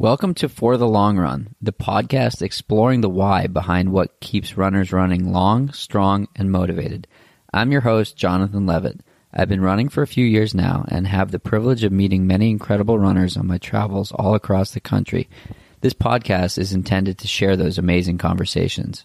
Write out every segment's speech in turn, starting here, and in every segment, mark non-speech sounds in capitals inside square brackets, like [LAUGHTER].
Welcome to For the Long Run, the podcast exploring the why behind what keeps runners running long, strong, and motivated. I'm your host, Jonathan Levitt. I've been running for a few years now and have the privilege of meeting many incredible runners on my travels all across the country. This podcast is intended to share those amazing conversations.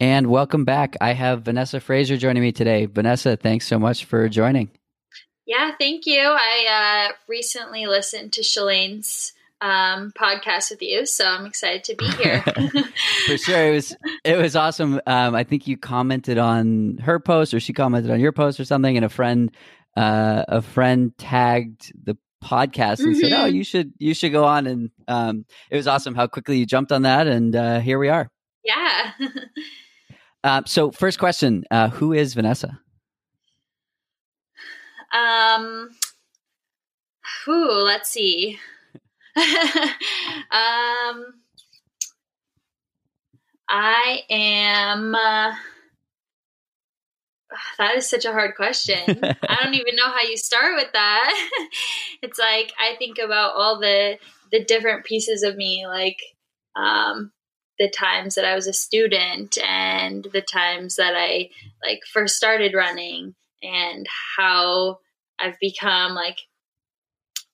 And welcome back. I have Vanessa Fraser joining me today. Vanessa, thanks so much for joining. Yeah, thank you. I uh, recently listened to Shalane's um, podcast with you, so I'm excited to be here. [LAUGHS] for sure, it was it was awesome. Um, I think you commented on her post, or she commented on your post, or something, and a friend uh, a friend tagged the podcast and mm-hmm. said, "Oh, you should you should go on." And um, it was awesome how quickly you jumped on that, and uh, here we are. Yeah. [LAUGHS] Uh, so, first question: uh, Who is Vanessa? Um, who? Let's see. [LAUGHS] um, I am. Uh, [SIGHS] that is such a hard question. I don't even know how you start with that. [LAUGHS] it's like I think about all the the different pieces of me, like um, the times that I was a student and the times that I like first started running and how I've become like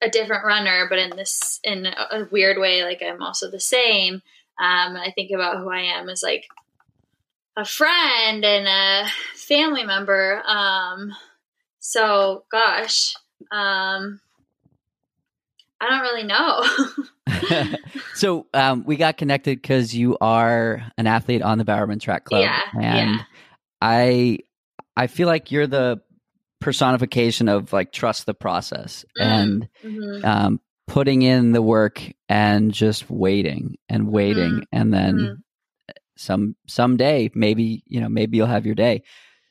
a different runner, but in this in a weird way, like I'm also the same. Um, I think about who I am as like a friend and a family member. Um, so gosh, um, I don't really know. [LAUGHS] [LAUGHS] so um, we got connected because you are an athlete on the Bowerman Track Club, yeah, and yeah. I I feel like you're the personification of like trust the process mm, and mm-hmm. um, putting in the work and just waiting and waiting, mm-hmm. and then mm-hmm. some someday maybe you know maybe you'll have your day.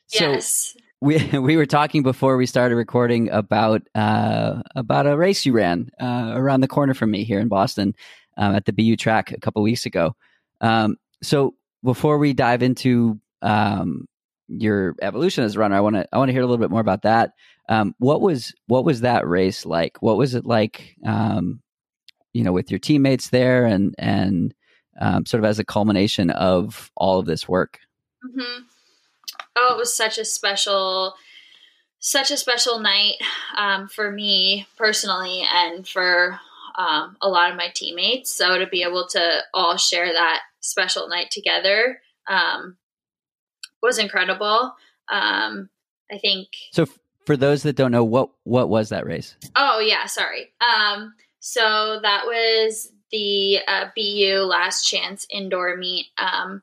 So yes we [LAUGHS] we were talking before we started recording about uh, about a race you ran uh, around the corner from me here in Boston um, at the BU track a couple weeks ago. Um, so before we dive into um, your evolution as a runner, I want to I want to hear a little bit more about that. Um, what was what was that race like? What was it like? Um, you know, with your teammates there, and and um, sort of as a culmination of all of this work. Mm-hmm oh, it was such a special, such a special night um, for me personally and for um, a lot of my teammates. So to be able to all share that special night together um, was incredible. Um, I think. So f- for those that don't know, what what was that race? Oh yeah, sorry. Um, so that was the uh, BU Last Chance indoor meet. Um,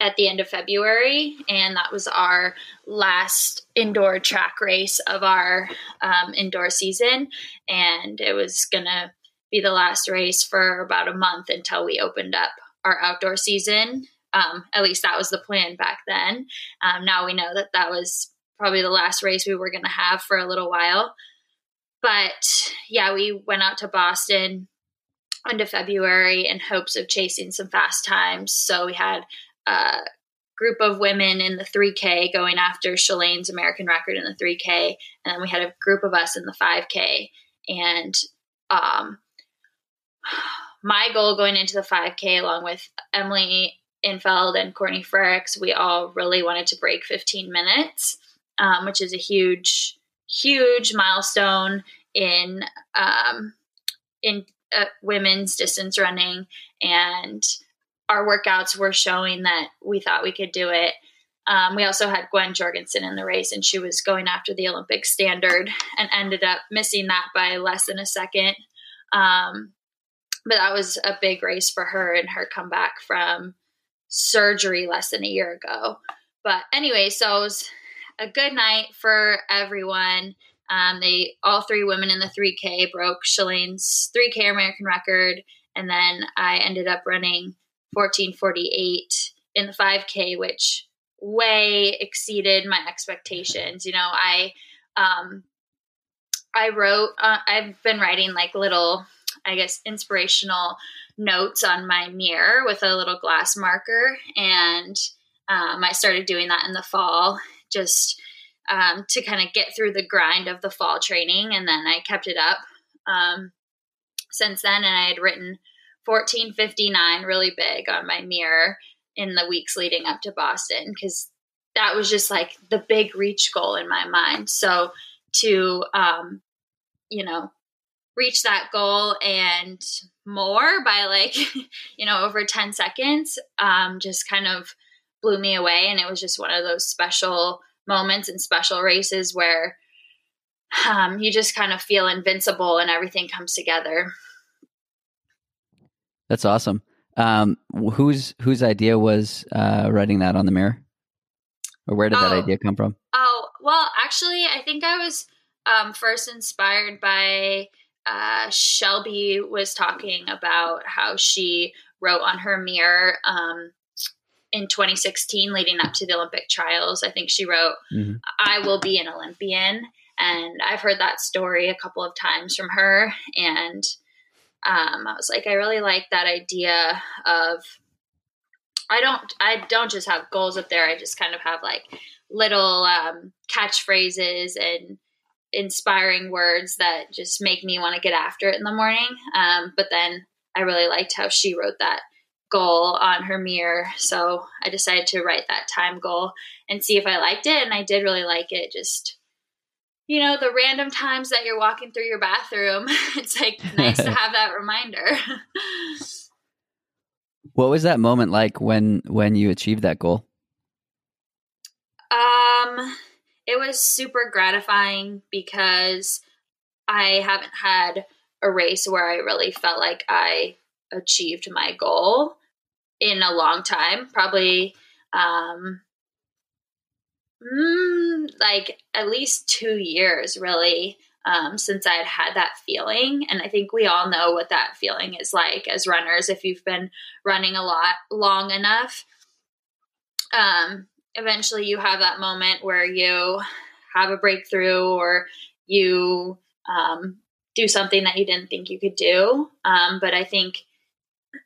at the end of February, and that was our last indoor track race of our um, indoor season. And it was going to be the last race for about a month until we opened up our outdoor season. Um, at least that was the plan back then. Um, now we know that that was probably the last race we were going to have for a little while. But yeah, we went out to Boston into February in hopes of chasing some fast times. So we had uh, group of women in the 3K going after Shalane's American record in the 3K, and then we had a group of us in the 5K. And um, [SIGHS] my goal going into the 5K, along with Emily Infeld and Courtney Frerichs, we all really wanted to break 15 minutes, um, which is a huge, huge milestone in um, in uh, women's distance running and our workouts were showing that we thought we could do it. Um, we also had Gwen Jorgensen in the race, and she was going after the Olympic standard and ended up missing that by less than a second. Um, but that was a big race for her and her comeback from surgery less than a year ago. But anyway, so it was a good night for everyone. Um, they all three women in the 3K broke Shalane's 3K American record, and then I ended up running 1448 in the 5K, which way exceeded my expectations. You know, I um, I wrote. Uh, I've been writing like little, I guess, inspirational notes on my mirror with a little glass marker, and um, I started doing that in the fall, just um, to kind of get through the grind of the fall training, and then I kept it up um, since then, and I had written 1459 really big on my mirror in the weeks leading up to Boston because that was just like the big reach goal in my mind. So to um, you know reach that goal and more by like [LAUGHS] you know over 10 seconds um, just kind of blew me away and it was just one of those special moments and special races where um, you just kind of feel invincible and everything comes together that's awesome um, whose whose idea was uh, writing that on the mirror or where did oh, that idea come from oh well actually i think i was um, first inspired by uh, Shelby was talking about how she wrote on her mirror um, in 2016, leading up to the Olympic trials. I think she wrote, mm-hmm. "I will be an Olympian," and I've heard that story a couple of times from her, and um, I was like, I really like that idea of. I don't. I don't just have goals up there. I just kind of have like little um, catchphrases and inspiring words that just make me want to get after it in the morning. Um, but then I really liked how she wrote that goal on her mirror. So I decided to write that time goal and see if I liked it. And I did really like it. Just, you know, the random times that you're walking through your bathroom, [LAUGHS] it's like nice to [LAUGHS] have that reminder. [LAUGHS] what was that moment like when when you achieved that goal? Um it was super gratifying because I haven't had a race where I really felt like I achieved my goal in a long time. Probably um, mm, like at least two years, really, um, since I'd had that feeling. And I think we all know what that feeling is like as runners if you've been running a lot long enough. Um, eventually you have that moment where you have a breakthrough or you um, do something that you didn't think you could do. Um, but I think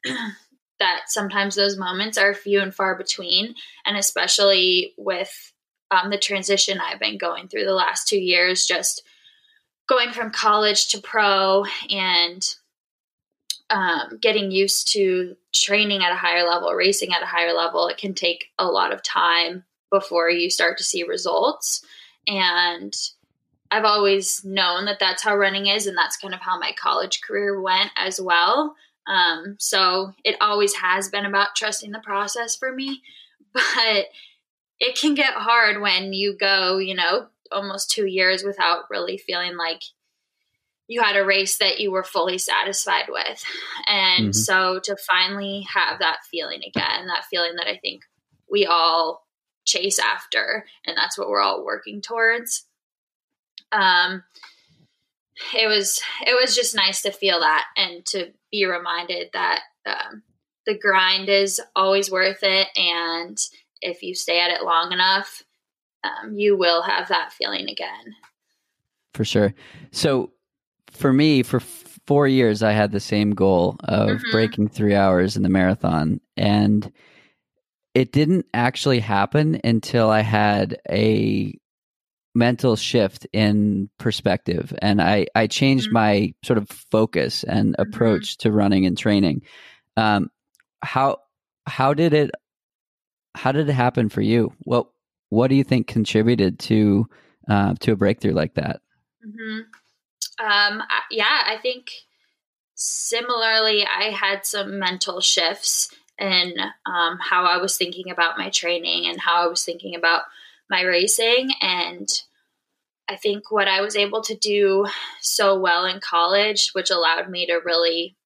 [CLEARS THROAT] that sometimes those moments are few and far between, and especially with um, the transition I've been going through the last two years, just going from college to pro and um, getting used to training at a higher level, racing at a higher level, it can take a lot of time before you start to see results. And I've always known that that's how running is, and that's kind of how my college career went as well. Um, so it always has been about trusting the process for me, [LAUGHS] but it can get hard when you go, you know, almost two years without really feeling like you had a race that you were fully satisfied with. And mm-hmm. so to finally have that feeling again, that feeling that I think we all chase after, and that's what we're all working towards. Um, it was it was just nice to feel that and to be reminded that um, the grind is always worth it, and if you stay at it long enough, um, you will have that feeling again. For sure. So for me, for four years, I had the same goal of mm-hmm. breaking three hours in the marathon. And it didn't actually happen until I had a mental shift in perspective and I, I changed mm-hmm. my sort of focus and mm-hmm. approach mm-hmm. to running and training. Um, how how did it how did it happen for you? What what do you think contributed to uh, to a breakthrough like that? Mm-hmm. Um, yeah, I think similarly, I had some mental shifts in um, how I was thinking about my training and how I was thinking about my racing. And I think what I was able to do so well in college, which allowed me to really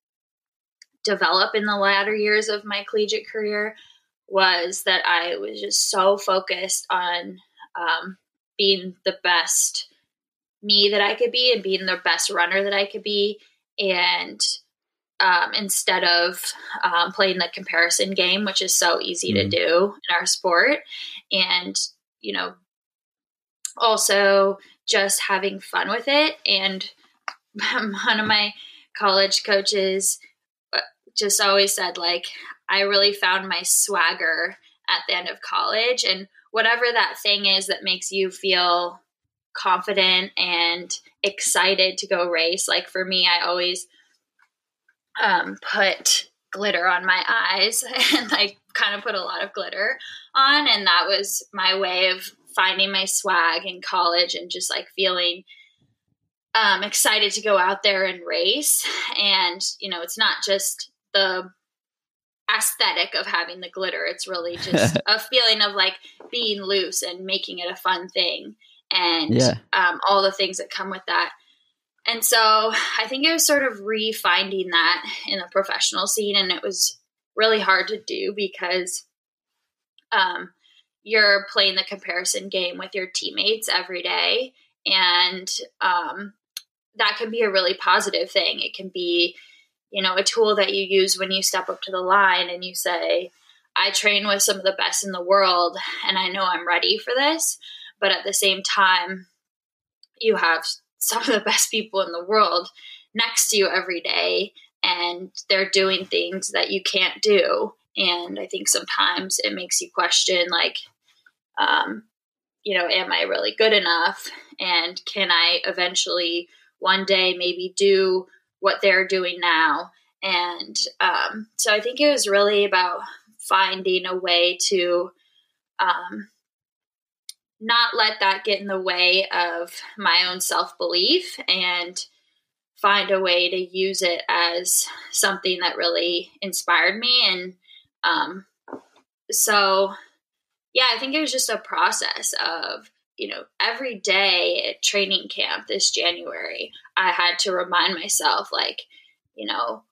develop in the latter years of my collegiate career, was that I was just so focused on um, being the best me that I could be and being the best runner that I could be. And um, instead of um, playing the comparison game, which is so easy mm-hmm. to do in our sport. And, you know, also just having fun with it. And [LAUGHS] one of my college coaches uh, just always said, like, I really found my swagger at the end of college. And whatever that thing is that makes you feel confident and excited to go race. Like for me, I always um, put glitter on my eyes [LAUGHS] and I kind of put a lot of glitter on. And that was my way of finding my swag in college and just like feeling um, excited to go out there and race. And, you know, it's not just the aesthetic of having the glitter. It's really just [LAUGHS] a feeling of like being loose and making it a fun thing and yeah. um, all the things that come with that. And so I think it was sort of refinding that in the professional scene. And it was really hard to do because um, you're playing the comparison game with your teammates every day. And um, that can be a really positive thing. It can be, you know, a tool that you use when you step up to the line and you say, I train with some of the best in the world and I know I'm ready for this. But at the same time, you have some of the best people in the world next to you every day and they're doing things that you can't do. And I think sometimes it makes you question, like, um, you know, am I really good enough? And can I eventually one day maybe do what they're doing now. And um, so I think it was really about finding a way to um, not let that get in the way of my own self belief and find a way to use it as something that really inspired me. And um, so, yeah, I think it was just a process of you know, every day at training camp this January, I had to remind myself, like, you know,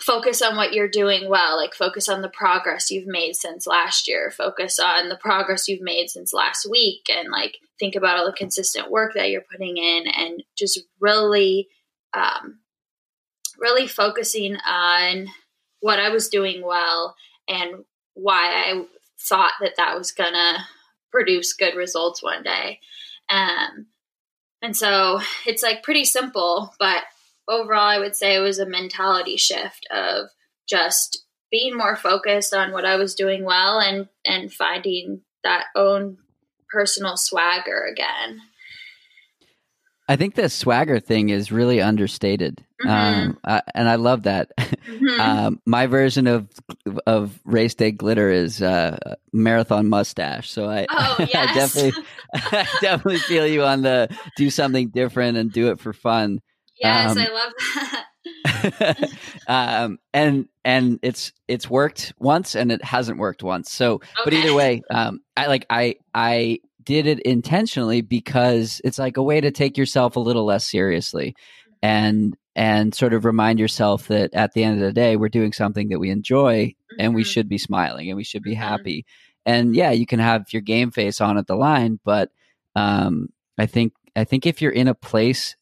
focus on what you're doing well, like, focus on the progress you've made since last year, focus on the progress you've made since last week, and like, think about all the consistent work that you're putting in, and just really, um, really focusing on what I was doing well and why I thought that that was gonna produce good results one day. Um, and so it's like pretty simple, but overall, I would say it was a mentality shift of just being more focused on what I was doing well and and finding that own personal swagger again. I think the swagger thing is really understated, mm-hmm. um, uh, and I love that. [LAUGHS] Mm-hmm. um, my version of of race day glitter is uh, marathon mustache. So I, oh, [LAUGHS] yes. I definitely, [LAUGHS] I definitely feel you on the do something different and do it for fun. Yes, um, I love that. um, and and it's it's worked once and it hasn't worked once. So, okay. but either way, um, I like I I did it intentionally because it's like a way to take yourself a little less seriously and and sort of remind yourself that at the end of the day we're doing something that we enjoy mm-hmm. and we mm-hmm. should be smiling and we should be mm-hmm. happy and yeah you can have your game face on at the line but um, i think i think if you're in a place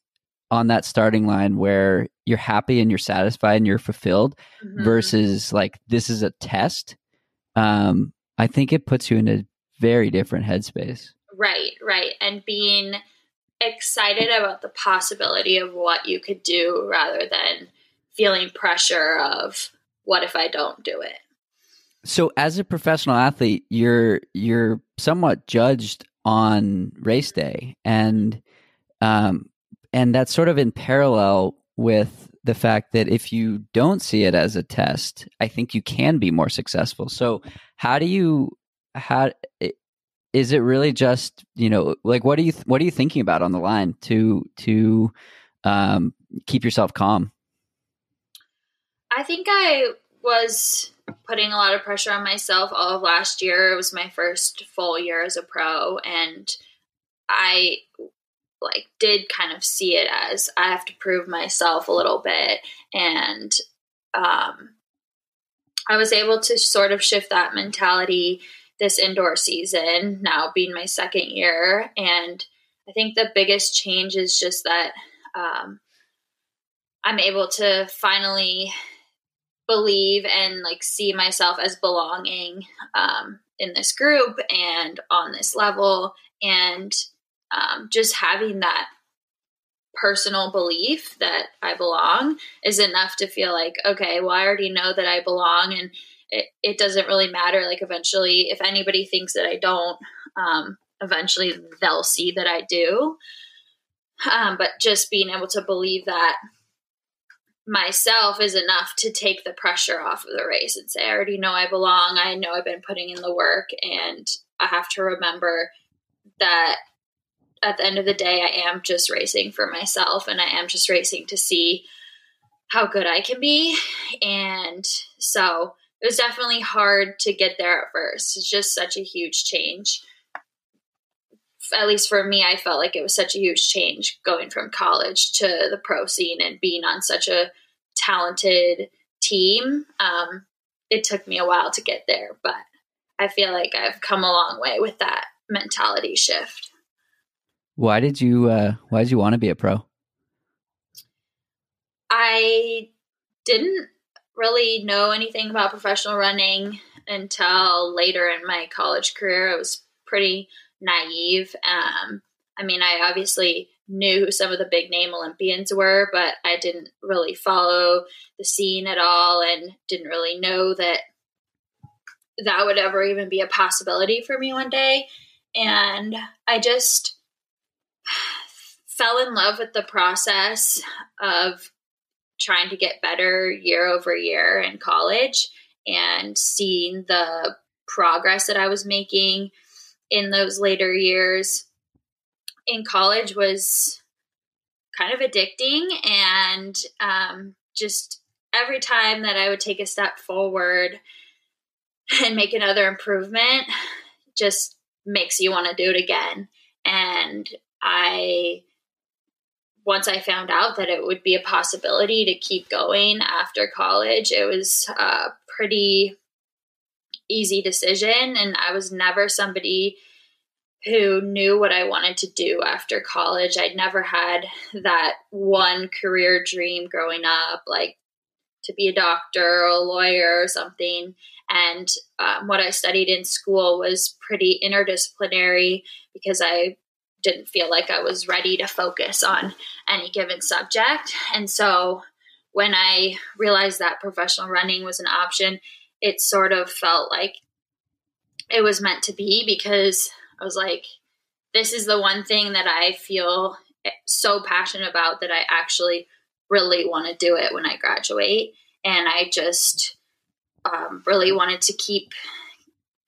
on that starting line where you're happy and you're satisfied and you're fulfilled mm-hmm. versus like this is a test um, i think it puts you in a very different headspace. Right, right. And being excited about the possibility of what you could do rather than feeling pressure of what if I don't do it. So as a professional athlete, you're you're somewhat judged on race day and um and that's sort of in parallel with the fact that if you don't see it as a test, I think you can be more successful. So how do you how is it really just you know like what are you what are you thinking about on the line to to um, keep yourself calm? I think I was putting a lot of pressure on myself all of last year. It was my first full year as a pro, and I like did kind of see it as I have to prove myself a little bit, and um, I was able to sort of shift that mentality this indoor season, now being my second year. And I think the biggest change is just that um, I'm able to finally believe and like see myself as belonging um, in this group and on this level and um, just having that personal belief that I belong is enough to feel like, okay, well, I already know that I belong and it, it doesn't really matter. Like, eventually, if anybody thinks that I don't, um, eventually they'll see that I do. Um, but just being able to believe that myself is enough to take the pressure off of the race and say, I already know I belong. I know I've been putting in the work. And I have to remember that at the end of the day, I am just racing for myself and I am just racing to see how good I can be. And so it was definitely hard to get there at first. It's just such a huge change. At least for me, I felt like it was such a huge change going from college to the pro scene and being on such a talented team. Um, it took me a while to get there, but I feel like I've come a long way with that mentality shift. Why did you uh why did you want to be a pro? I didn't really know anything about professional running until later in my college career. I was pretty naive. Um, I mean, I obviously knew who some of the big name Olympians were, but I didn't really follow the scene at all and didn't really know that that would ever even be a possibility for me one day. And I just [SIGHS] fell in love with the process of trying to get better year over year in college and seeing the progress that I was making in those later years. In college was kind of addicting and um, just every time that I would take a step forward and make another improvement just makes you want to do it again. And I once I found out that it would be a possibility to keep going after college, it was a pretty easy decision. And I was never somebody who knew what I wanted to do after college. I'd never had that one career dream growing up, like to be a doctor or a lawyer or something. And um, what I studied in school was pretty interdisciplinary because I didn't feel like I was ready to focus on any given subject. And so when I realized that professional running was an option, it sort of felt like it was meant to be because I was like, this is the one thing that I feel so passionate about that I actually really want to do it when I graduate. And I just um, really wanted to keep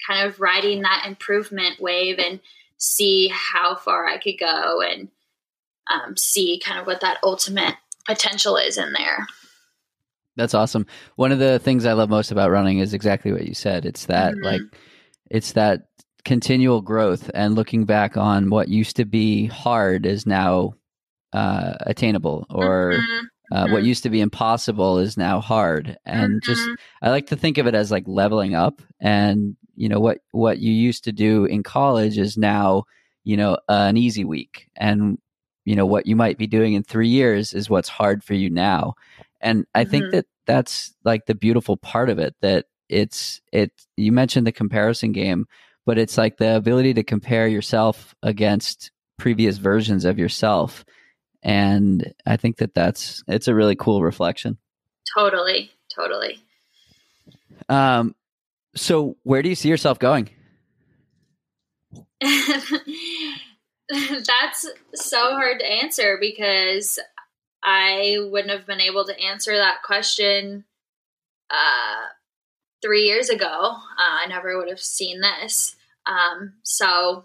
kind of riding that improvement wave and see how far I could go and um, see kind of what that ultimate potential is in there. That's awesome. One of the things I love most about running is exactly what you said. It's that mm-hmm. like it's that continual growth and looking back on what used to be hard is now uh, attainable or mm-hmm. Uh, mm-hmm. what used to be impossible is now hard and just mm-hmm. i like to think of it as like leveling up and you know what what you used to do in college is now you know an easy week. And you know what you might be doing in 3 years is what's hard for you now. And i mm-hmm. think that that's like the beautiful part of it that it's it you mentioned the comparison game but it's like the ability to compare yourself against previous versions of yourself. And i think that that's it's a really cool reflection. Totally totally. Um so, where do you see yourself going? [LAUGHS] That's so hard to answer because I wouldn't have been able to answer that question uh, three years ago. Uh, I never would have seen this. Um, so,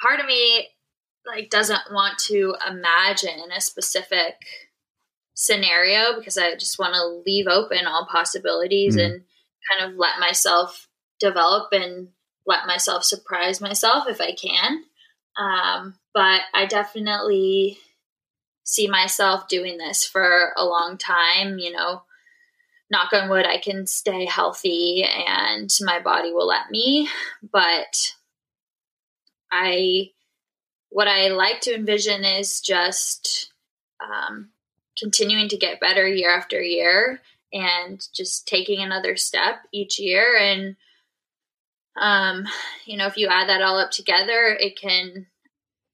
part of me like doesn't want to imagine a specific scenario because I just want to leave open all possibilities mm-hmm. and kind of let myself develop and let myself surprise myself if I can. Um, but I definitely see myself doing this for a long time, you know, knock on wood, I can stay healthy and my body will let me. But I, what I like to envision is just um, continuing to get better year after year and just taking another step each year. And, um, you know, if you add that all up together, it can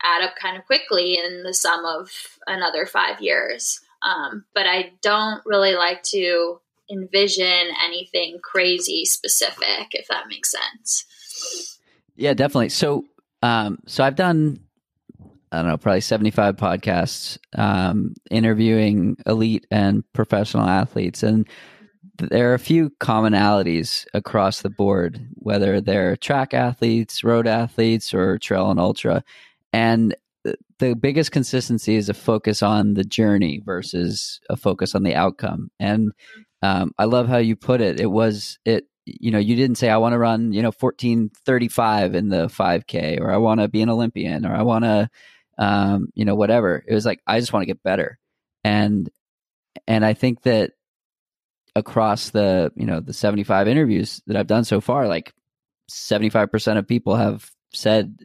add up kind of quickly in the sum of another five years. Um, but I don't really like to envision anything crazy specific, if that makes sense. Yeah, definitely. So, um, so I've done, I don't know, probably 75 podcasts, um, interviewing elite and professional athletes. And there are a few commonalities across the board, whether they're track athletes, road athletes, or trail and ultra. And the biggest consistency is a focus on the journey versus a focus on the outcome. And um, I love how you put it. It was it. You know, you didn't say I want to run. You know, fourteen thirty five in the five k, or I want to be an Olympian, or I want to, um, you know, whatever. It was like I just want to get better, and and I think that across the you know the seventy five interviews that I've done so far, like seventy five percent of people have said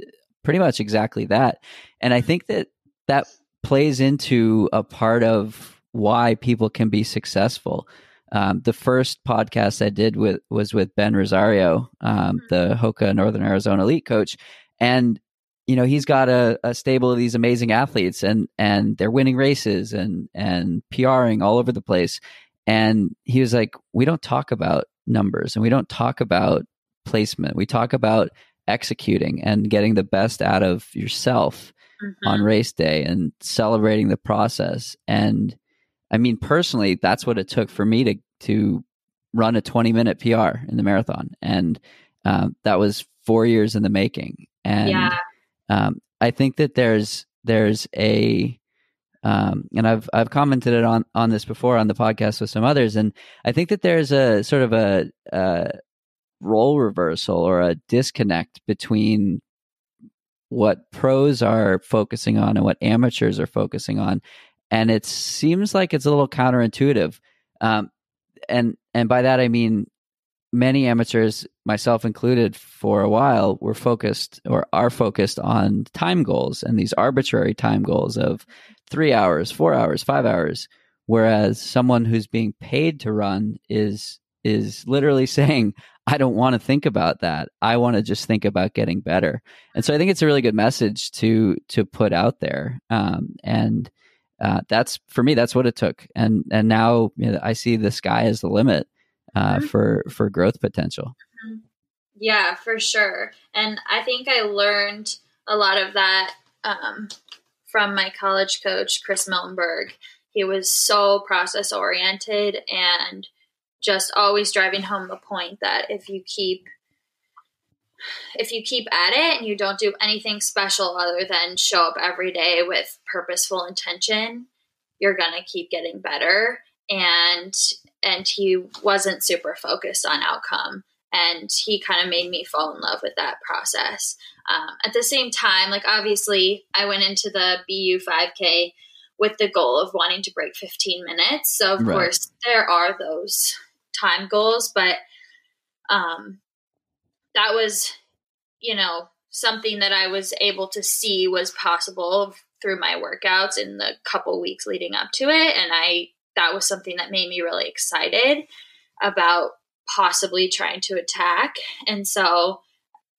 pretty much exactly that. And I think that that plays into a part of why people can be successful. Um, the first podcast I did with was with Ben Rosario, um, mm-hmm. the Hoka Northern Arizona elite coach, and you know he's got a, a, stable of these amazing athletes, and and they're winning races and and PRing all over the place. And he was like, we don't talk about numbers and we don't talk about placement. We talk about executing and getting the best out of yourself mm-hmm. on race day and celebrating the process. And I mean, personally, that's what it took for me to to run a 20 minute PR in the marathon, and um, that was four years in the making. And yeah. Um, I think that there's there's a um, and I've I've commented on on this before on the podcast with some others, and I think that there's a sort of a, a role reversal or a disconnect between what pros are focusing on and what amateurs are focusing on and it seems like it's a little counterintuitive. Um, and and by that i mean many amateurs myself included for a while were focused or are focused on time goals and these arbitrary time goals of three hours four hours five hours whereas someone who's being paid to run is is literally [LAUGHS] saying I don't want to think about that. I want to just think about getting better. And so I think it's a really good message to to put out there. Um, and uh, that's for me. That's what it took. And and now you know, I see the sky as the limit uh, mm-hmm. for for growth potential. Mm-hmm. Yeah, for sure. And I think I learned a lot of that um, from my college coach, Chris Miltenberg. He was so process oriented and just always driving home the point that if you keep if you keep at it and you don't do anything special other than show up every day with purposeful intention you're going to keep getting better and and he wasn't super focused on outcome and he kind of made me fall in love with that process um, at the same time like obviously i went into the bu 5k with the goal of wanting to break 15 minutes so of right. course there are those time goals, but um, that was, you know, something that I was able to see was possible through my workouts in the couple weeks leading up to it. And I, that was something that made me really excited about possibly trying to attack. And so,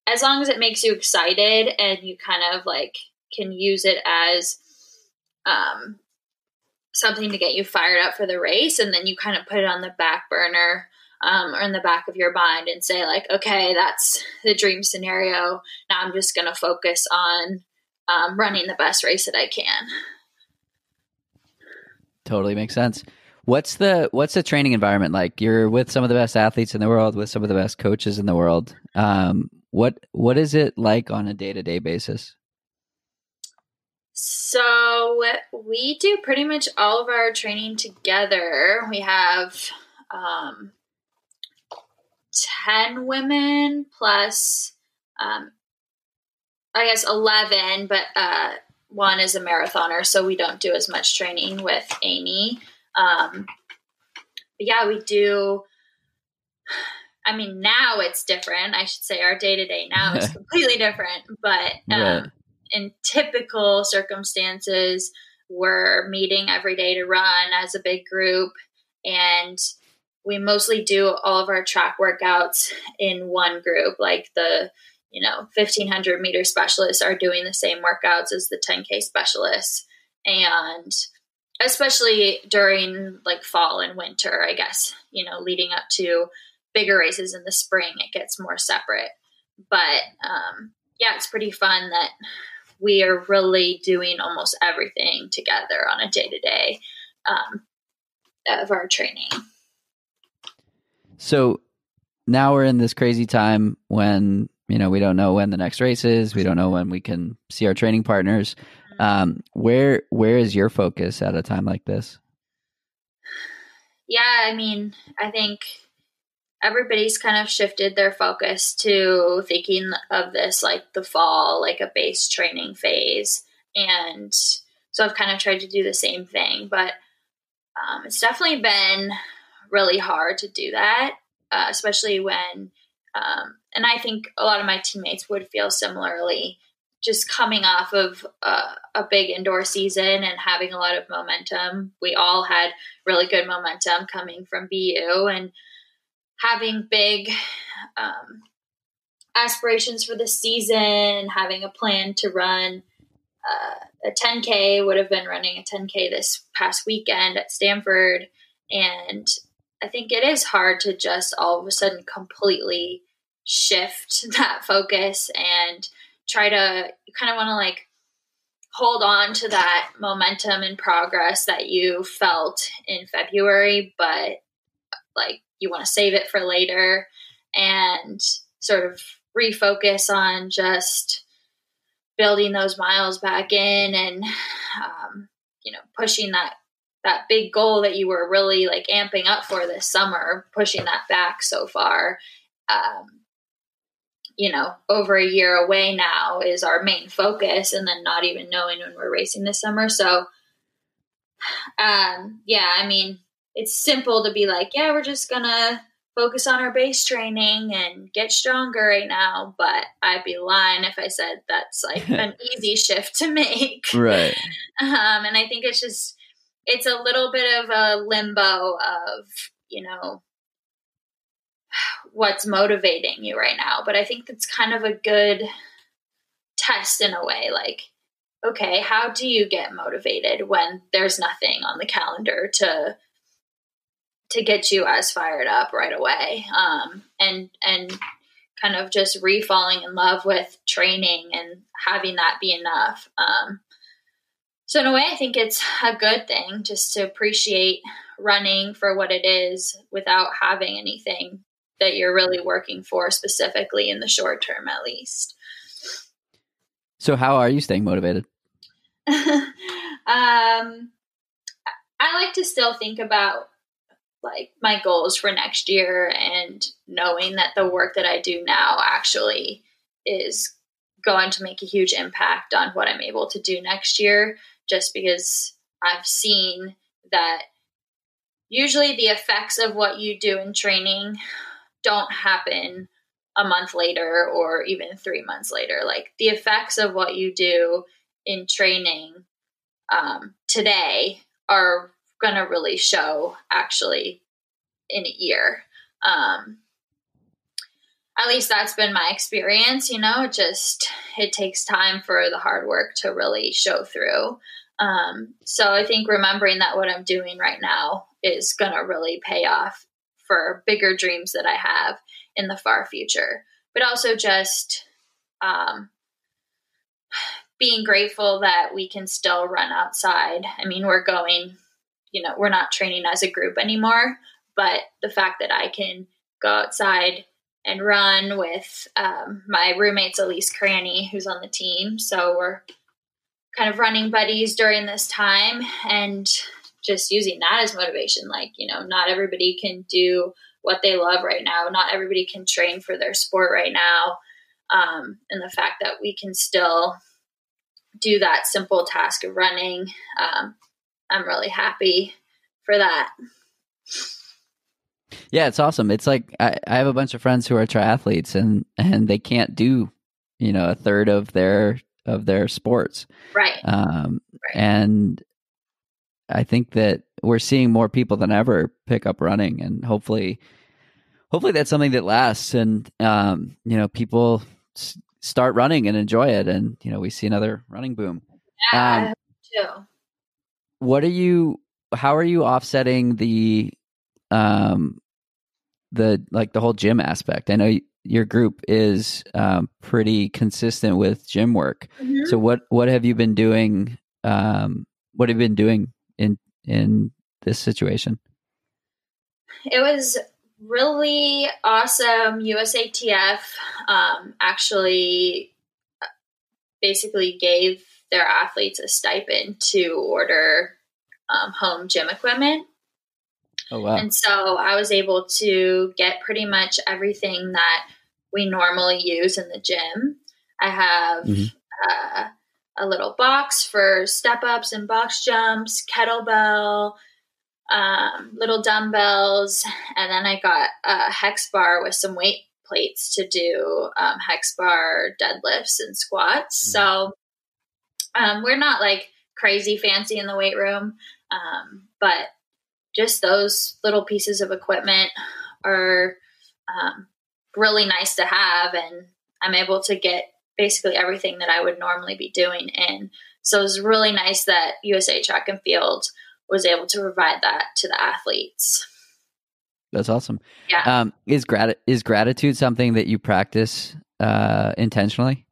as long as it makes you excited and you kind of like can use it as um, something to get you fired up for the race and then you kind of put it on the back burner um, or in the back of your mind and say like okay that's the dream scenario now i'm just going to focus on um, running the best race that i can totally makes sense. What's the what's the training environment like? You're with some of the best athletes in the world with some of the best coaches in the world. Um, what what is it like on a day-to-day basis? So we do pretty much all of our training together. We have um, 10 women plus, um, I guess, 11, but uh, one is a marathoner, so we don't do as much training with Amy. Um, but yeah, we do. I mean, now it's different. I should say our day to day now is [LAUGHS] completely different. But um, right. in typical circumstances, we're meeting every day to run as a big group, and we mostly do all of our track workouts in one group. Like the you know 1500 meter specialists are doing the same workouts as the 10k specialists, and especially during like fall and winter, I guess you know leading up to bigger races in the spring, it gets more separate. But um, yeah, it's pretty fun that we are really doing almost everything together on a day to day of our training. So now we're in this crazy time when you know we don't know when the next race is. We don't know when we can see our training partners. Mm-hmm. Um, where where is your focus at a time like this? Yeah, I mean, I think everybody's kind of shifted their focus to thinking of this like the fall, like a base training phase. And so I've kind of tried to do the same thing, but um, it's definitely been really hard to do that, uh, especially when, um, and I think a lot of my teammates would feel similarly, just coming off of a big indoor season and having a lot of momentum. We all had really good momentum coming from BU and having big um, aspirations for the season, having a plan to run. Uh, a 10K would have been running a 10K this past weekend at Stanford. And I think it is hard to just all of a sudden completely shift [LAUGHS] that focus and try to you kind of want to like hold on to that momentum and progress that you felt in February, but like you want to save it for later and sort of refocus on just building those miles back in and um, you know pushing that that big goal that you were really like amping up for this summer, pushing that back so far, um, you know, over a year away now is our main focus, and then not even knowing when we're racing this summer. So, um, yeah, I mean, it's simple to be like, yeah, we're just gonna focus on our base training and get stronger right now. But I'd be lying if I said that's like an [LAUGHS] easy shift to make. Right. Um, and I think it's just it's a little bit of a limbo of, you know, what's motivating you right now. But I think that's kind of a good test in a way. Like, okay, how do you get motivated when there's nothing on the calendar to to get you as fired up right away? Um, and and kind of just re-falling in love with training and having that be enough. Um, so, in a way, I think it's a good thing just to appreciate running for what it is without having anything that you're really working for specifically in the short term, at least. So, how are you staying motivated? [LAUGHS] um, I like to still think about like my goals for next year and knowing that the work that I do now actually is going to make a huge impact on what I'm able to do next year just because I've seen that usually the effects of what you do in training don't happen a month later or even three months later. Like the effects of what you do in training um, today are going to really show actually in a year. Um, at least that's been my experience you know it just it takes time for the hard work to really show through um, so i think remembering that what i'm doing right now is going to really pay off for bigger dreams that i have in the far future. But also just um, being grateful that we can still run outside. I mean we're going you know we're not training as a group anymore but the fact that i can go outside and run with um, my roommates Elise Cranny, who's on the team. So we're kind of running buddies during this time. And just using that as motivation. Like, you know, not everybody can do what they love right now. Not everybody can train for their sport right now. Um, and the fact that we can still do that simple task of running, um, I'm really happy for that. yeah, it's awesome. It's like I, I have a bunch of friends who are triathletes and and they can't do, you know, a third of their of their sports. Right. Um, Right. and I think that we're seeing more people than ever pick up running, and hopefully, hopefully that's something that lasts, and um, you know, people s- start running and enjoy it, and you know, we see another running boom. Yeah, Um, too. What are you? How are you offsetting the, um, the like the whole gym aspect? I know your group is um, pretty consistent with gym work. Mhm. So what what have you been doing? Um, what have you been doing in in this situation? it was really awesome. USATF um, actually uh, basically gave their athletes a stipend to order um, home gym equipment. Oh wow! And so I was able to get pretty much everything that we normally use in the gym. I have Mhm. uh, a little box for step ups and box jumps, kettlebell, um, little dumbbells, and then I got a hex bar with some weight plates to do um, hex bar deadlifts and squats. So um, we're not like crazy fancy in the weight room, um, but just those little pieces of equipment are um, really nice to have, and I'm able to get basically everything that I would normally be doing in. So it was really nice that USA Track and Field was able to provide that to the athletes. That's awesome. Yeah. Um, is grat is gratitude something that you practice uh, intentionally?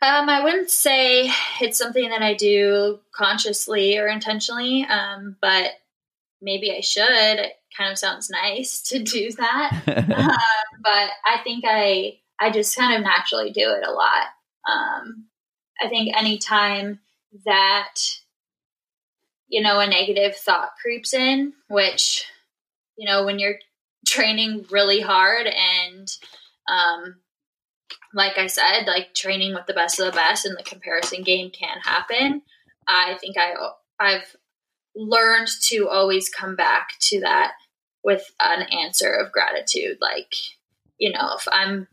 Um, I wouldn't say it's something that I do consciously or intentionally, um, but maybe I should. It kind of sounds nice [LAUGHS] to do that. [LAUGHS] um, but I think I I just kind of naturally do it a lot. Um, I think anytime that you know a negative thought creeps in, which you know when you're training really hard and um, like I said, like training with the best of the best and the comparison game can happen. I think I I've learned to always come back to that with an answer of gratitude. Like, you know, if I'm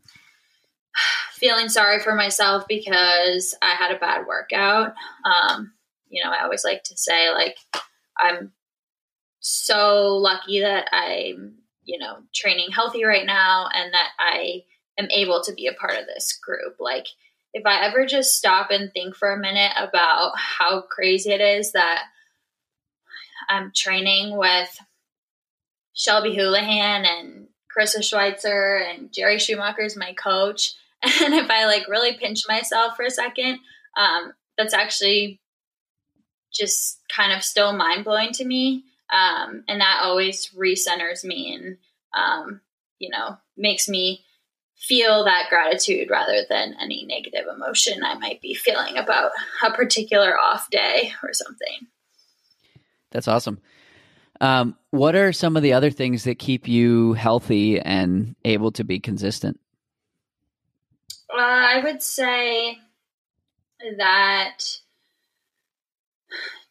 feeling sorry for myself because I had a bad workout, um, you know, I always like to say like I'm so lucky that I'm, you know, training healthy right now and that I am able to be a part of this group. Like, if I ever just stop and think for a minute about how crazy it is that I'm training with Shelby Houlihan and Karissa Schweizer and Jerry Schumacher is my coach. [LAUGHS] And if I like really pinch myself for a second, um, that's actually just kind of still mind blowing to me. Um, and that always recenters me and, um, you know, makes me feel that gratitude rather than any negative emotion I might be feeling about a particular off day or something. That's awesome. Um, what are some of the other things that keep you healthy and able to be consistent? Uh, I would say that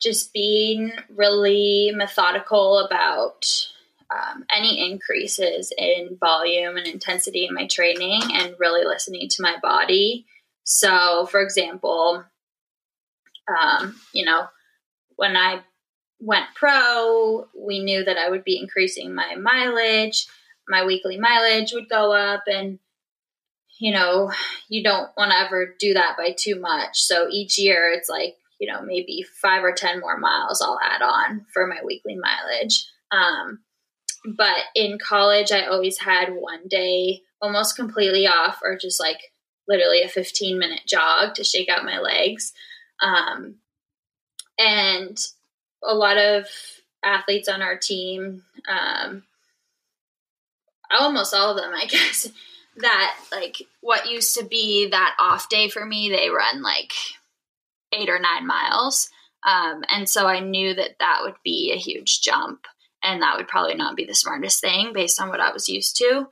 just being really methodical about um, any increases in volume and intensity in my training and really listening to my body. So, for example, um, you know, when I went pro, we knew that I would be increasing my mileage. My weekly mileage would go up, and you know, you don't want to ever do that by too much. So each year, it's like you know maybe five or ten more miles I'll add on for my weekly mileage. Um, but in college, I always had one day almost completely off, or just like literally a 15 minute jog to shake out my legs. Um, and a lot of athletes on our team, um, almost all of them, I [LAUGHS] guess, that like what used to be that off day for me, they run like eight or nine miles. Um, and so I knew that that would be a huge jump and that would probably not be the smartest thing based on what I was used to.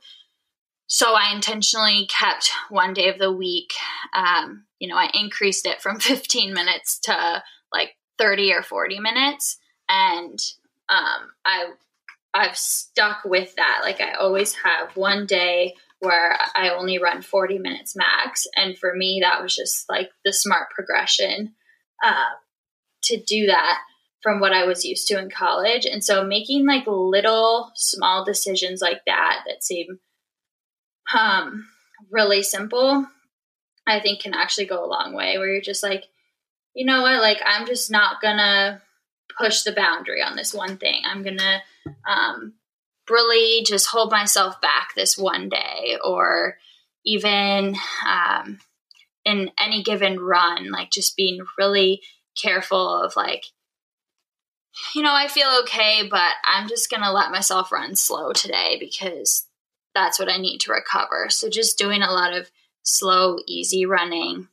So I intentionally kept one day of the week. Um, you know, I increased it from [LAUGHS] 15 minutes to like 30 or 40 minutes. And um, I I've stuck with that. Like I always have one day where I only run 40 minutes max. And for me, that was just like the smart progression uh, to do that from what I was used to in college. And so making like little small decisions like that that seem um, really simple, I think can actually go a long way where you're just like, you know what, like I'm just not gonna push the boundary on this one thing. I'm gonna um, really just hold myself back this one day or even um, in any given run, like just being really careful of like, you know, I feel okay, but I'm just to let myself run slow today because that's what I need to recover. So just doing a lot of slow, easy running,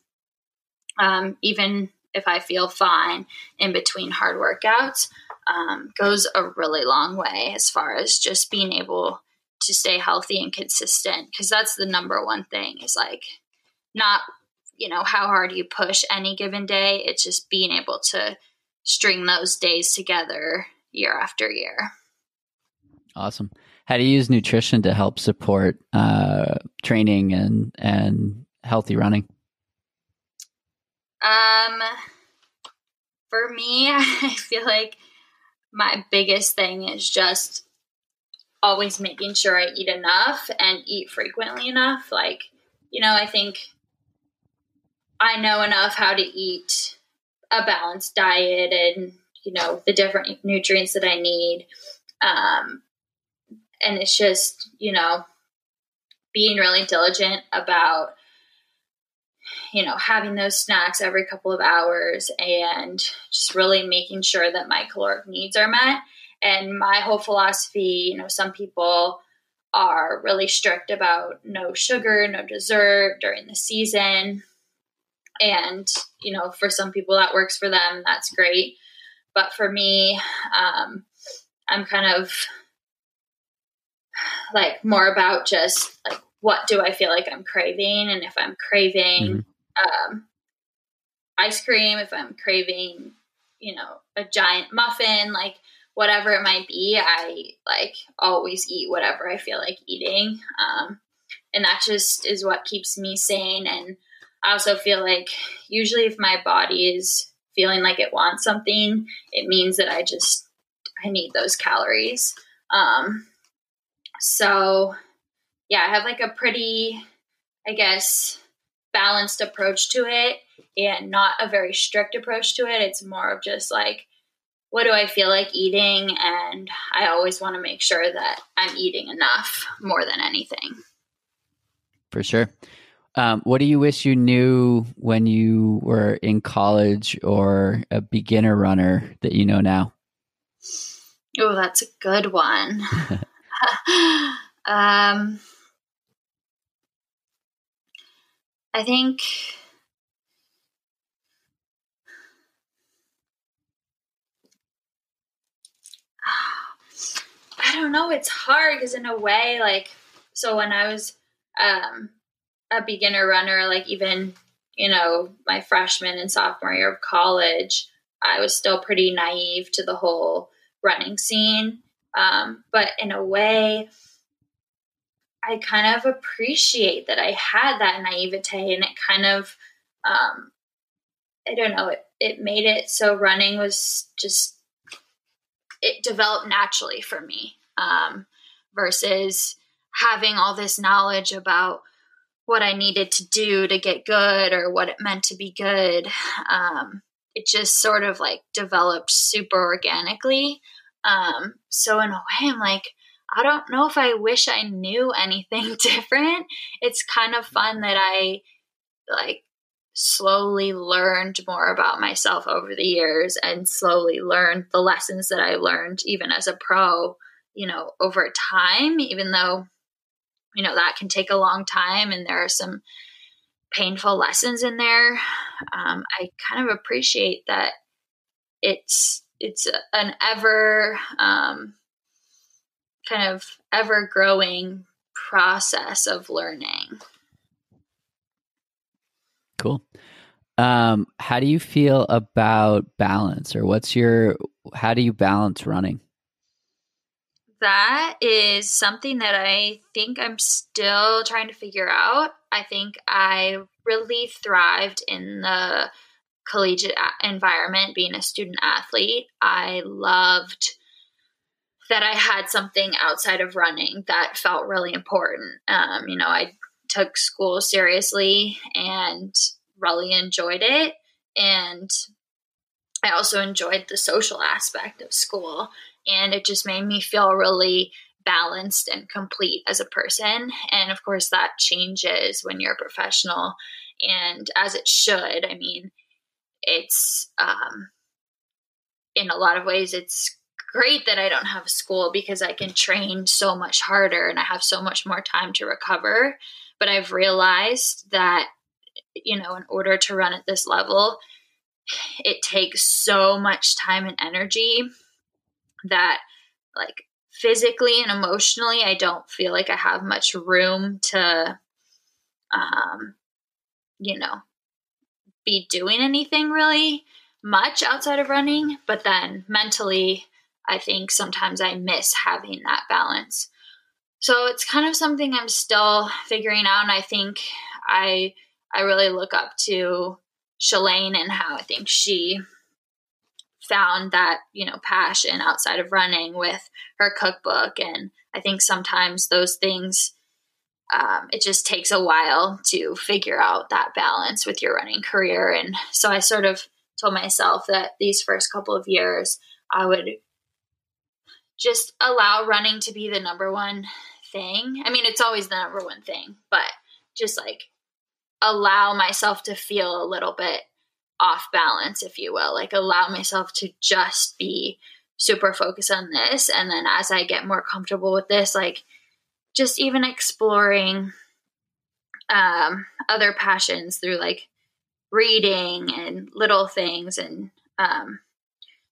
um, even if I feel fine in between hard workouts, um, goes a really long way as far as just being able to stay healthy and consistent. Because that's the number one thing is like not, you know, how hard you push any given day. It's just being able to string those days together year after year. Awesome. How do you use nutrition to help support uh, training and and healthy running? Um, for me, [LAUGHS] I feel like my biggest thing is just always making sure I eat enough and eat frequently enough. Like, you know, I think I know enough how to eat a balanced diet and, you know, the different nutrients that I need. Um, and it's just, you know, being really diligent about you know, having those snacks every couple of hours and just really making sure that my caloric needs are met. And my whole philosophy, you know, some people are really strict about no sugar, no dessert during the season. And, you know, for some people that works for them, that's great. But for me, um, I'm kind of like more about just like what do I feel like I'm craving? And if I'm craving mm-hmm. um, ice cream, if I'm craving, you know, a giant muffin, like whatever it might be, I like always eat whatever I feel like eating. Um, and that just is what keeps me sane. And I also feel like usually if my body is feeling like it wants something, it means that I just, I need those calories. Um, so yeah, I have like a pretty, I guess, balanced approach to it and not a very strict approach to it. It's more of just like, what do I feel like eating? And I always want to make sure that I'm eating enough more than anything. For sure. Um, what do you wish you knew when you were in college or a beginner runner that you know now? Oh, that's a good one. [LAUGHS] [LAUGHS] um, I think I don't know. It's hard because in a way, like, so when I was um, a beginner runner, like even you know my freshman and sophomore year of college, I was still pretty naive to the whole running scene. Um, but in a way, I kind of appreciate that I had that naivete and it kind of, um, I don't know, it, it made it so running was just, it developed naturally for me um, versus having all this knowledge about what I needed to do to get good or what it meant to be good. Um, it just sort of like developed super organically. Um, so in a way, I'm like, I don't know if I wish I knew anything [LAUGHS] different. It's kind of fun that I like slowly learned more about myself over the years and slowly learned the lessons that I learned even as a pro, you know, over time, even though, you know, that can take a long time and there are some painful lessons in there. Um, I kind of appreciate that it's it's an ever um, kind of ever growing process of learning. Cool. Um, how do you feel about balance or what's your how do you balance running? that is something that I think I'm still trying to figure out. I think I really thrived in the collegiate environment being a student athlete. I loved that I had something outside of running that felt really important. Um, you know, I took school seriously and really enjoyed it. And I also enjoyed the social aspect of school. And it just made me feel really balanced and complete as a person. And of course, that changes when you're a professional, and as it should. I mean, it's um, in a lot of ways, it's great that I don't have a school because I can train so much harder and I have so much more time to recover. But I've realized that, you know, in order to run at this level, it takes so much time and energy that, like, physically and emotionally, I don't feel like I have much room to, um, you know, be doing anything really much outside of running. But then mentally, I think sometimes I miss having that balance. So it's kind of something I'm still figuring out. And I think I I really look up to Shalane and how I think she found that, you know, passion outside of running with her cookbook. And I think sometimes those things um, it just takes a while to figure out that balance with your running career. And so I sort of told myself that these first couple of years, I would just allow running to be the number one thing. I mean, it's always the number one thing, but just like allow myself to feel a little bit off balance, if you will. Like allow myself to just be super focused on this. And then as I get more comfortable with this, like just even exploring um, other passions through like reading and little things and um,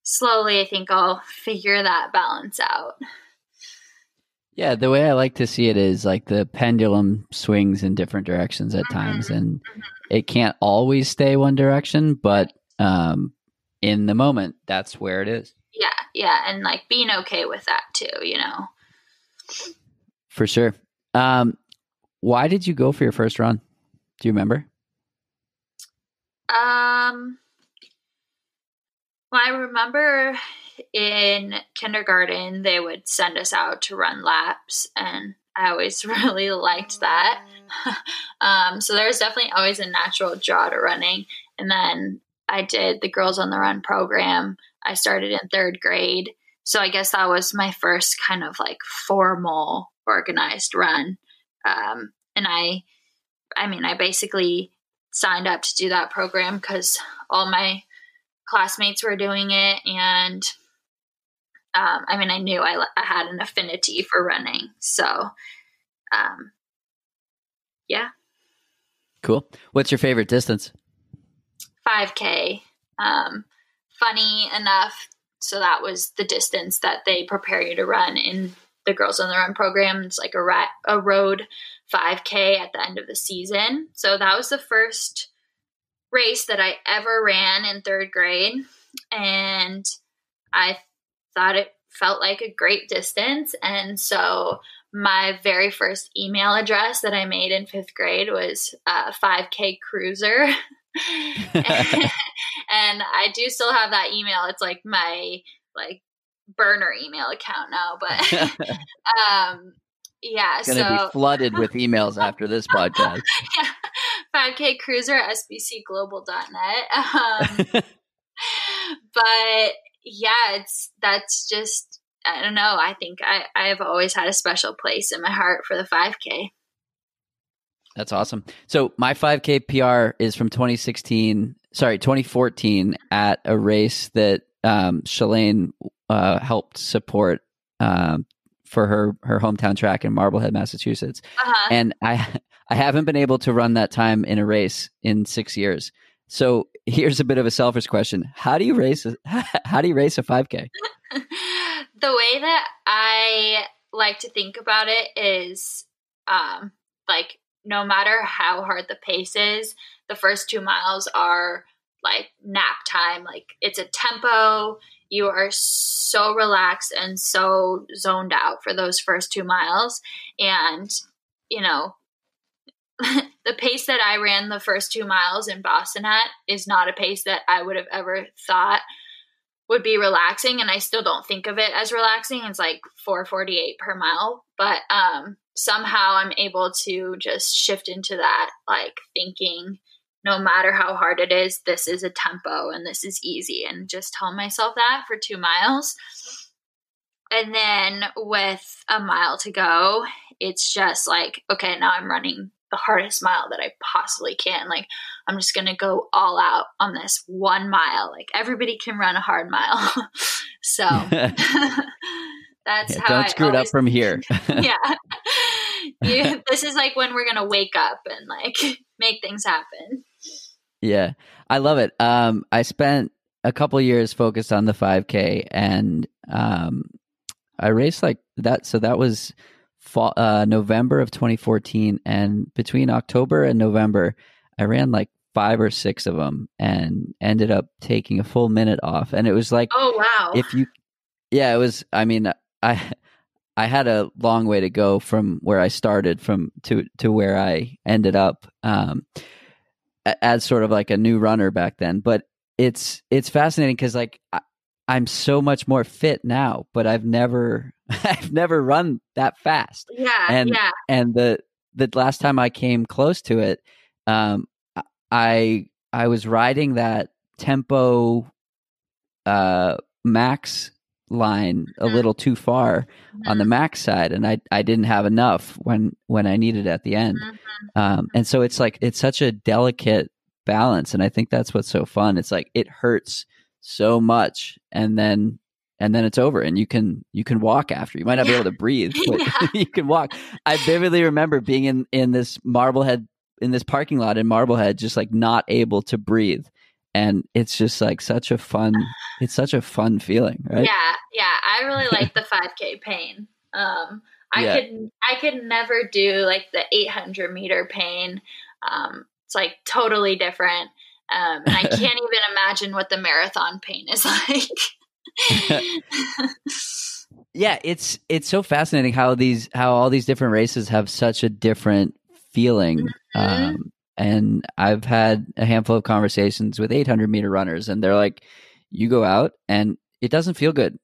slowly I think I'll [LAUGHS] figure that balance out. Yeah, the way I like to see it is like the pendulum swings in different directions at mm-hmm. times, and mm-hmm. it can't always stay one direction, but um, in the moment, that's where it is. Yeah, yeah, and like being okay with that too, you know. For sure. Um, why did you go for your first run? Do you remember? Um, well, I remember in kindergarten they would send us out to run laps, and I always [LAUGHS] really liked that. [LAUGHS] um, so there was definitely always a natural draw to running. And then I did the Girls on the Run program. I started in third grade. So I guess that was my first kind of like formal organized run. Um, and I, I mean, I basically signed up to do that program because all my classmates were doing it and um, i mean i knew I, I, had an affinity for running so um, yeah. Cool. What's your favorite distance? 5k um, funny enough so that was the distance that they prepare you to run in the girls on the run program. It's like a, rat, a road 5k at the end of the season. So that was the first race that I ever ran in third grade. And I thought it felt like a great distance. And so my very first email address that I made in fifth grade was uh, 5K Cruiser. and, [LAUGHS] and I do still have that email. It's like my like burner email account now, but [LAUGHS] um yeah, it's gonna so, be flooded with [LAUGHS] emails after this podcast. yeah, 5K Cruiser SBCGlobal.net. [LAUGHS] Um, but yeah, it's that's just I don't know. I think I I have always had a special place in my heart for the 5K. That's awesome. So my 5K PR is from 2016, sorry, 2014 at a race that um, Shalane uh, helped support um, for her her hometown track in Marblehead, Massachusetts. Uh-huh. And I [LAUGHS] I haven't been able to run that time in a race in 6 years. So here's a bit of a selfish question. How do you race a, [LAUGHS] how do you race a 5k? [LAUGHS] the way that I like to think about it is um like no matter how hard the pace is, the first 2 miles are like nap time. Like it's a tempo, you are so relaxed and so zoned out for those first two miles. And, you know, [LAUGHS] the pace that I ran the first two miles in Boston at is not a pace that I would have ever thought would be relaxing and I still don't think of it as relaxing. It's like 448 per mile, but um somehow I'm able to just shift into that like thinking no matter how hard it is, this is a tempo and this is easy and just tell myself that for 2 miles. And then with a mile to go, it's just like okay, now I'm running the hardest mile that I possibly can. Like, I'm just going to go all out on this one mile. Like, everybody can run a hard mile. [LAUGHS] so [LAUGHS] that's Yeah, how don't I screw it up from here. [LAUGHS] yeah. you, this is like when we're going to wake up and like make things happen. Yeah, I love it. Um, I spent a couple years focused on the 5K, and um, I raced like that. So that was fall, uh, November of 2014, and between October and November, I ran like five or six of them, and ended up taking a full minute off. And it was like Oh, wow. if you yeah it was i mean i i had a long way to go from where i started from to to where i ended up um as sort of like a new runner back then but it's it's fascinating because like I, i'm so much more fit now but i've never [LAUGHS] i've never run that fast yeah. and- yeah. and the the last time I came close to it, um, I I was riding that tempo uh, max line a Mhm. little too far on the Mhm. max side, and I I didn't have enough when when I needed at the end, Mhm. um, and so it's like it's such a delicate balance, and I think that's what's so fun. It's like it hurts so much, and then and then it's over, and you can you can walk after. You might not be able to breathe, [LAUGHS] but Yeah. [LAUGHS] you can walk. I vividly remember being in in this Marblehead in this parking lot in Marblehead, just like not able to breathe, and it's just like such a fun. It's such a fun feeling, right? Yeah, yeah. I really like [LAUGHS] the 5K pain. Um, I Yeah. could I could never do like the 800 meter pain. Um, it's like totally different. Um, and I [LAUGHS] can't even imagine what the marathon pain is [LAUGHS] like. yeah it's it's so fascinating how these how all these different races have such a different feeling Mhm. um and i've had a handful of conversations with 800 meter runners and they're like you go out and it doesn't feel good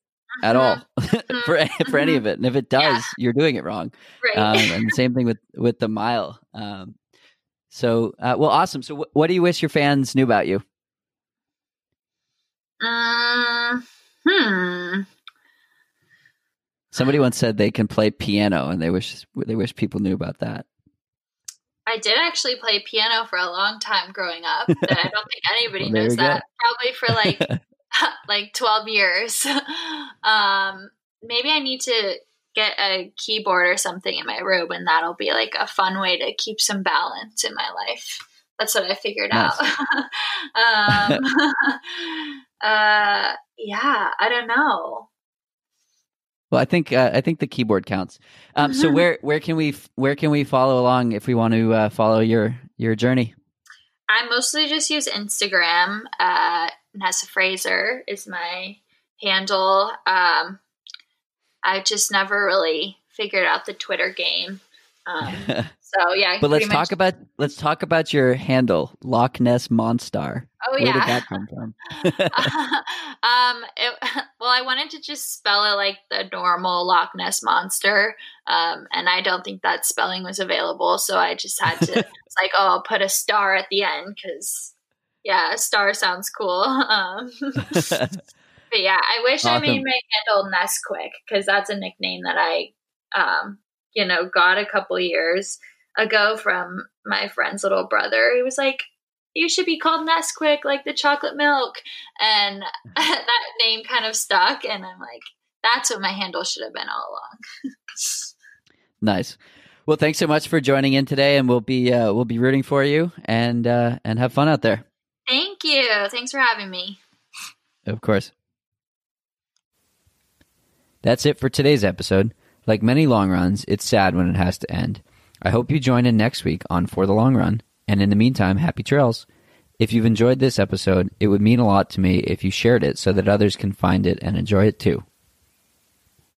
at all [LAUGHS] for for any of it and if it does Yeah. you're doing it wrong Right. um and the same thing with with the mile um so uh, well awesome so wh- what do you wish your fans knew about you Mm, hmm. somebody once said they can play piano and they wish they wish people knew about that I did actually play piano for a long time growing up. [LAUGHS] and I don't think anybody Well, knows go. that. Probably for like [LAUGHS] [LAUGHS] like 12 years. um, maybe I need to get a keyboard or something in my room, and that'll be like a fun way to keep some balance in my life. That's what I figured Nice. out. um, uh, yeah, I don't know. Well, I think uh, I think the keyboard counts. Um, so [LAUGHS] where where can we where can we follow along if we want to uh, follow your your journey? I mostly just use Instagram. Uh, Nessa Fraser is my handle. Um, I just never really figured out the Twitter game. Um, [LAUGHS] so yeah, but let's much- talk about let's talk about your handle Loch Ness Monstar. Oh Where did yeah. that come from? [LAUGHS] [LAUGHS] um, it, well, I wanted to just spell it like the normal Loch Ness monster, um, and I don't think that spelling was available, so I just had to. it's like, oh, I'll put a star at the end because, yeah, a star sounds cool. Um, but yeah, I wish I made my handle Nesquik because that's a nickname that I, um, you know, got a couple years ago from my friend's little brother. He was like, "You should be called Nesquik, like the chocolate milk," and [LAUGHS] that name kind of stuck. And I'm like, "That's what my handle should have been all along." [LAUGHS] nice. Well, thanks so much for joining in today, and we'll be uh, we'll be rooting for you and uh, and have fun out there. Thank you. Thanks for having me. Of course. That's it for today's episode. Like many long runs, it's sad when it has to end. I hope you join in next week on For the Long Run. And in the meantime, happy trails. If you've enjoyed this episode, it would mean a lot to me if you shared it so that others can find it and enjoy it too.